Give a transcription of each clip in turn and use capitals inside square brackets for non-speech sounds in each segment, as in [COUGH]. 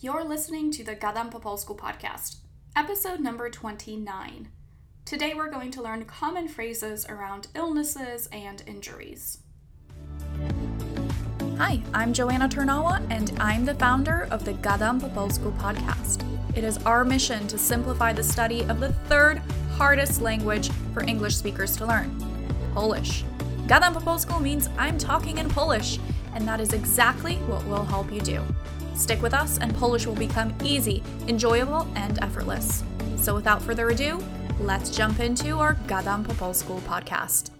You're listening to the Gadam po polsku podcast, episode number 29. Today we're going to learn common phrases around illnesses and injuries. Hi, I'm Joanna Turnawa, and I'm the founder of the Gadam po polsku podcast. It is our mission to simplify the study of the third hardest language for English speakers to learn Polish. Gadam po polsku means I'm talking in Polish, and that is exactly what we'll help you do. Stick with us, and Polish will become easy, enjoyable, and effortless. So, without further ado, let's jump into our Gadam po polsku podcast.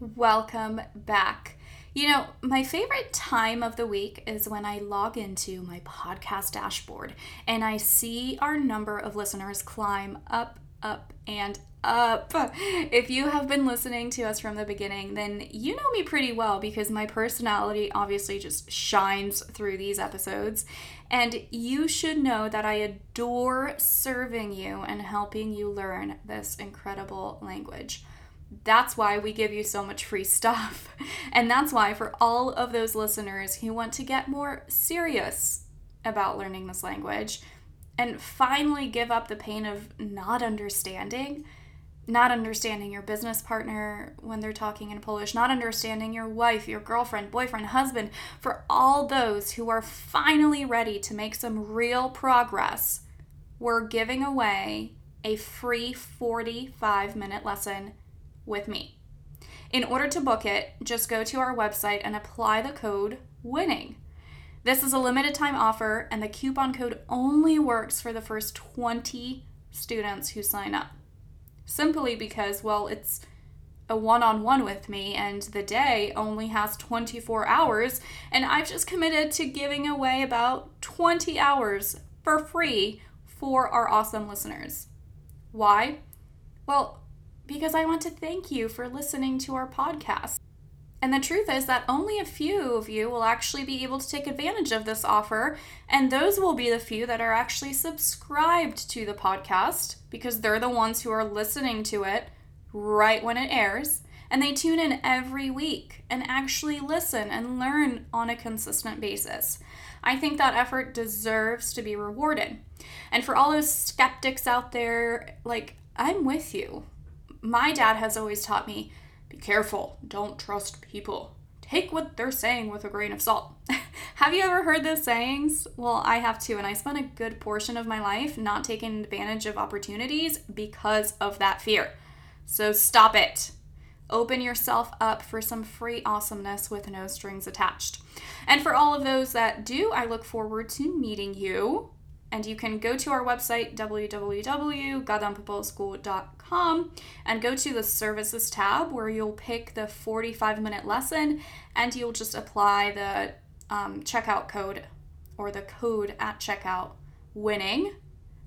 Welcome back. You know, my favorite time of the week is when I log into my podcast dashboard and I see our number of listeners climb up, up, and up. [LAUGHS] If you have been listening to us from the beginning, then you know me pretty well because my personality obviously just shines through these episodes. And you should know that I adore serving you and helping you learn this incredible language. That's why we give you so much free stuff. [LAUGHS] And that's why, for all of those listeners who want to get more serious about learning this language and finally give up the pain of not understanding, not understanding your business partner when they're talking in Polish, not understanding your wife, your girlfriend, boyfriend, husband, for all those who are finally ready to make some real progress, we're giving away a free 45 minute lesson with me. In order to book it, just go to our website and apply the code WINNING. This is a limited time offer, and the coupon code only works for the first 20 students who sign up. Simply because, well, it's a one on one with me, and the day only has 24 hours, and I've just committed to giving away about 20 hours for free for our awesome listeners. Why? Well, because I want to thank you for listening to our podcast. And the truth is that only a few of you will actually be able to take advantage of this offer, and those will be the few that are actually subscribed to the podcast because they're the ones who are listening to it right when it airs. And they tune in every week and actually listen and learn on a consistent basis. I think that effort deserves to be rewarded. And for all those skeptics out there, like, I'm with you my dad has always taught me be careful, don't trust people. Take what they're saying with a grain of salt. [LAUGHS] have you ever heard those sayings? Well, I have too, and I spent a good portion of my life not taking advantage of opportunities because of that fear. So stop it. Open yourself up for some free awesomeness with no strings attached. And for all of those that do, I look forward to meeting you and you can go to our website, www.gadampopolsku.com, and go to the services tab where you'll pick the 45 minute lesson and you'll just apply the um, checkout code or the code at checkout winning,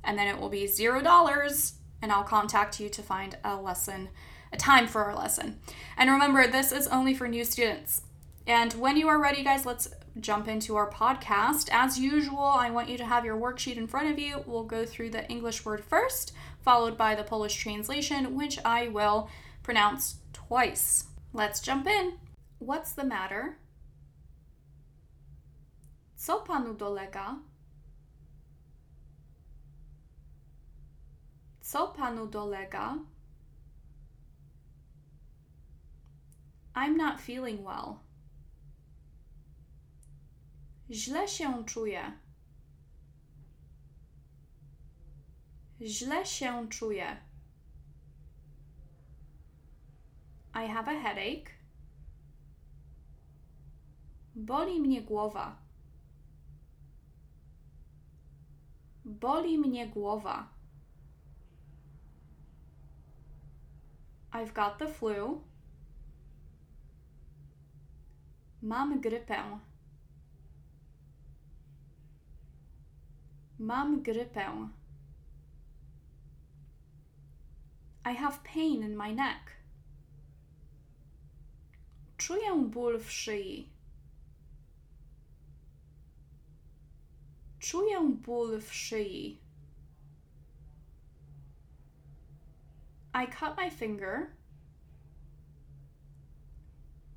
and then it will be zero dollars, and I'll contact you to find a lesson, a time for our lesson. And remember, this is only for new students. And when you are ready, guys, let's jump into our podcast. As usual, I want you to have your worksheet in front of you. We'll go through the English word first, followed by the Polish translation, which I will pronounce twice. Let's jump in. What's the matter? Co panu dolega? Co panu dolega? I'm not feeling well. Źle się czuję. Źle się czuję. I have a headache. Boli mnie głowa. Boli mnie głowa. I've got the flu. Mam grypę. Mam grypę. I have pain in my neck. Czuję ból w szyi. Czuję ból w szyi. I cut my finger.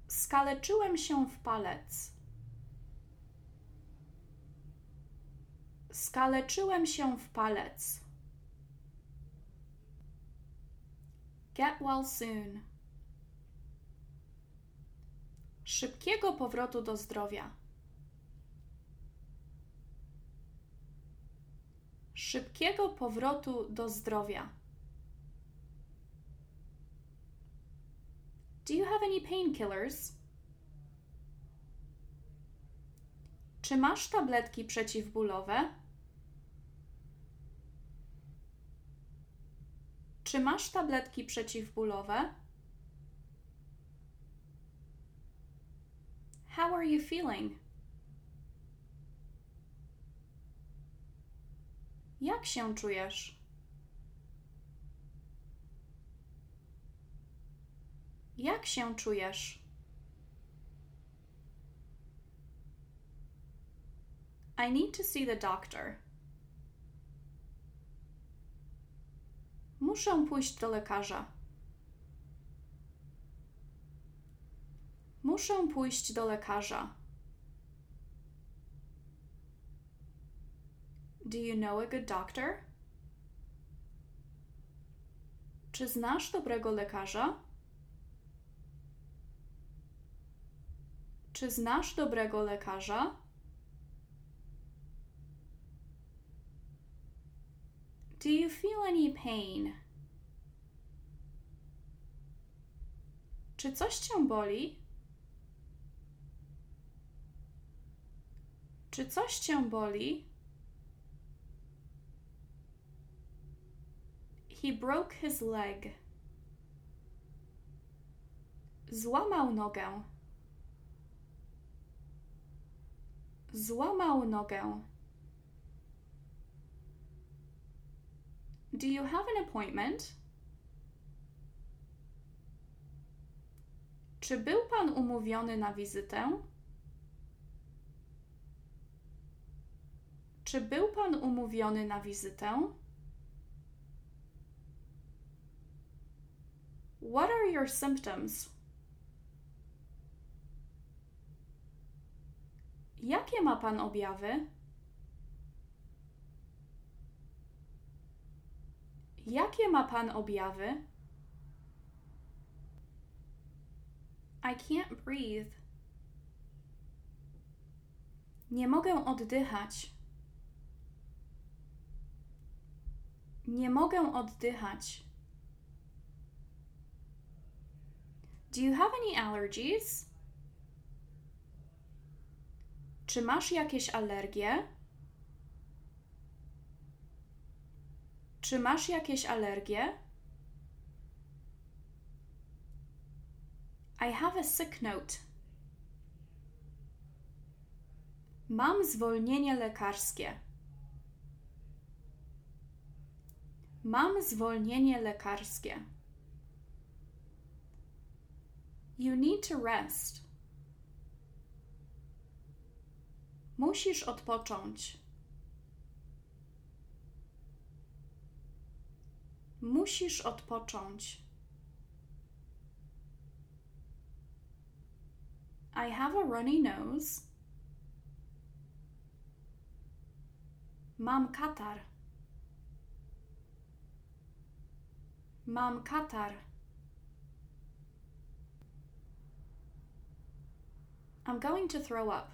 Skaleczyłem się w palec. Skaleczyłem się w palec. Get well soon. Szybkiego powrotu do zdrowia. Szybkiego powrotu do zdrowia. Do you have any painkillers? Czy masz tabletki przeciwbólowe? Czy masz tabletki przeciwbólowe? How are you feeling? Jak się czujesz? Jak się czujesz? I need to see the doctor. Muszę pójść do lekarza. Muszę pójść do lekarza. Do you know a good doctor? Czy znasz dobrego lekarza? Czy znasz dobrego lekarza? Do you feel any pain? Czy coś cię boli? Czy coś cię boli? He broke his leg. Złamał nogę. Złamał nogę. Do you have an appointment? Czy był pan umówiony na wizytę? Czy był pan umówiony na wizytę? What are your symptoms? Jakie ma pan objawy? Jakie ma pan objawy? I can't breathe. Nie mogę oddychać. Nie mogę oddychać. Do you have any allergies? Czy masz jakieś alergie? Czy masz jakieś alergie? I have a sick note. Mam zwolnienie lekarskie. Mam zwolnienie lekarskie. You need to rest. Musisz odpocząć. Musisz odpocząć. I have a runny nose. Mam katar. Mam katar. I'm going to throw up.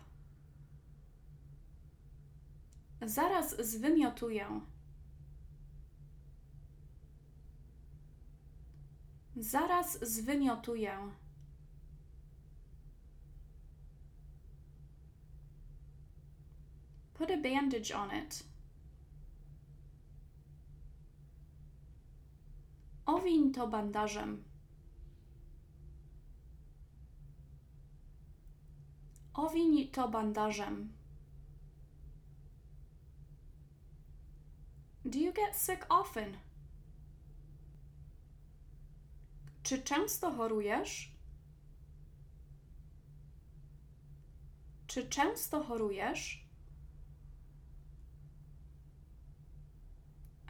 Zaraz zwymiotuję. Zaraz zwymiotuję. Put a bandage on it. Owiń to bandażem. Owiń to bandażem. Do you get sick often? Czy często chorujesz? Czy często chorujesz?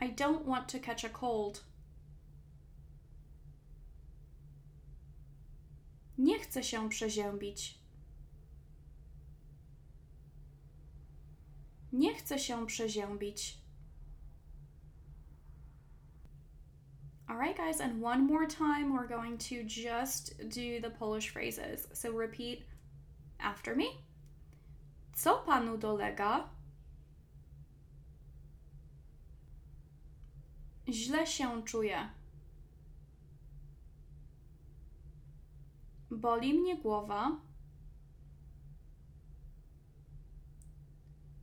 I don't want to catch a cold. Nie chcę się przeziębić. Nie chcę się przeziębić. All right, guys, and one more time, we're going to just do the Polish phrases. So repeat after me. Co panu dolega? Źle się czuję. Boli mnie głowa.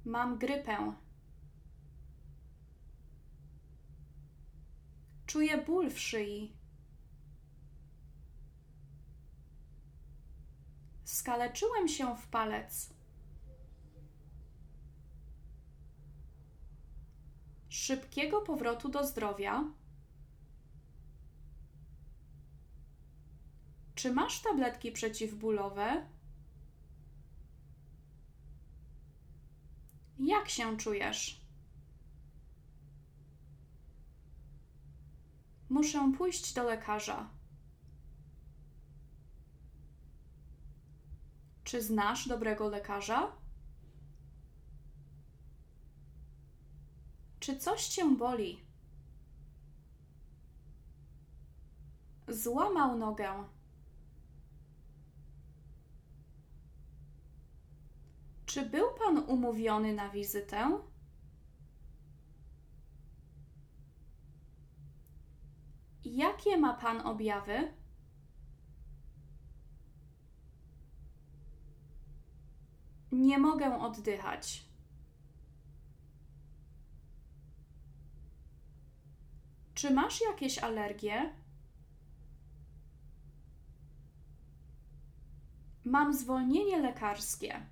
Mam grypę. Czuję ból w szyi. Skaleczyłem się w palec. Szybkiego powrotu do zdrowia. Czy masz tabletki przeciwbólowe? Jak się czujesz? Muszę pójść do lekarza. Czy znasz dobrego lekarza? Czy coś cię boli? Złamał nogę. Czy był pan umówiony na wizytę? Jakie ma pan objawy? Nie mogę oddychać. Czy masz jakieś alergie? Mam zwolnienie lekarskie.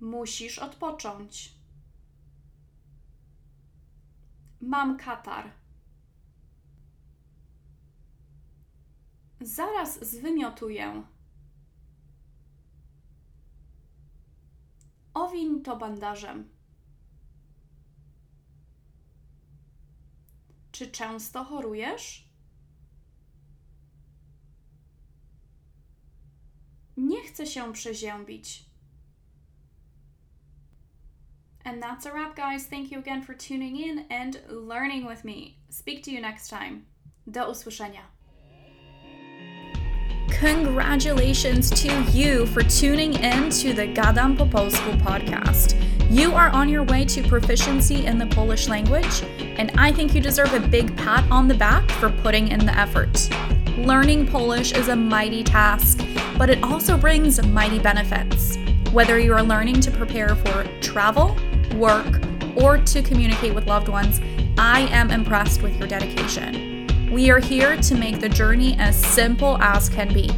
Musisz odpocząć. Mam katar. Zaraz zwymiotuję. Owiń to bandażem. Czy często chorujesz? Nie chcę się przeziębić. And that's a wrap, guys. Thank you again for tuning in and learning with me. Speak to you next time. Do usłyszenia. Congratulations to you for tuning in to the Gadam po Polsku podcast. You are on your way to proficiency in the Polish language, and I think you deserve a big pat on the back for putting in the effort. Learning Polish is a mighty task, but it also brings mighty benefits. Whether you are learning to prepare for travel, work, or to communicate with loved ones, I am impressed with your dedication. We are here to make the journey as simple as can be.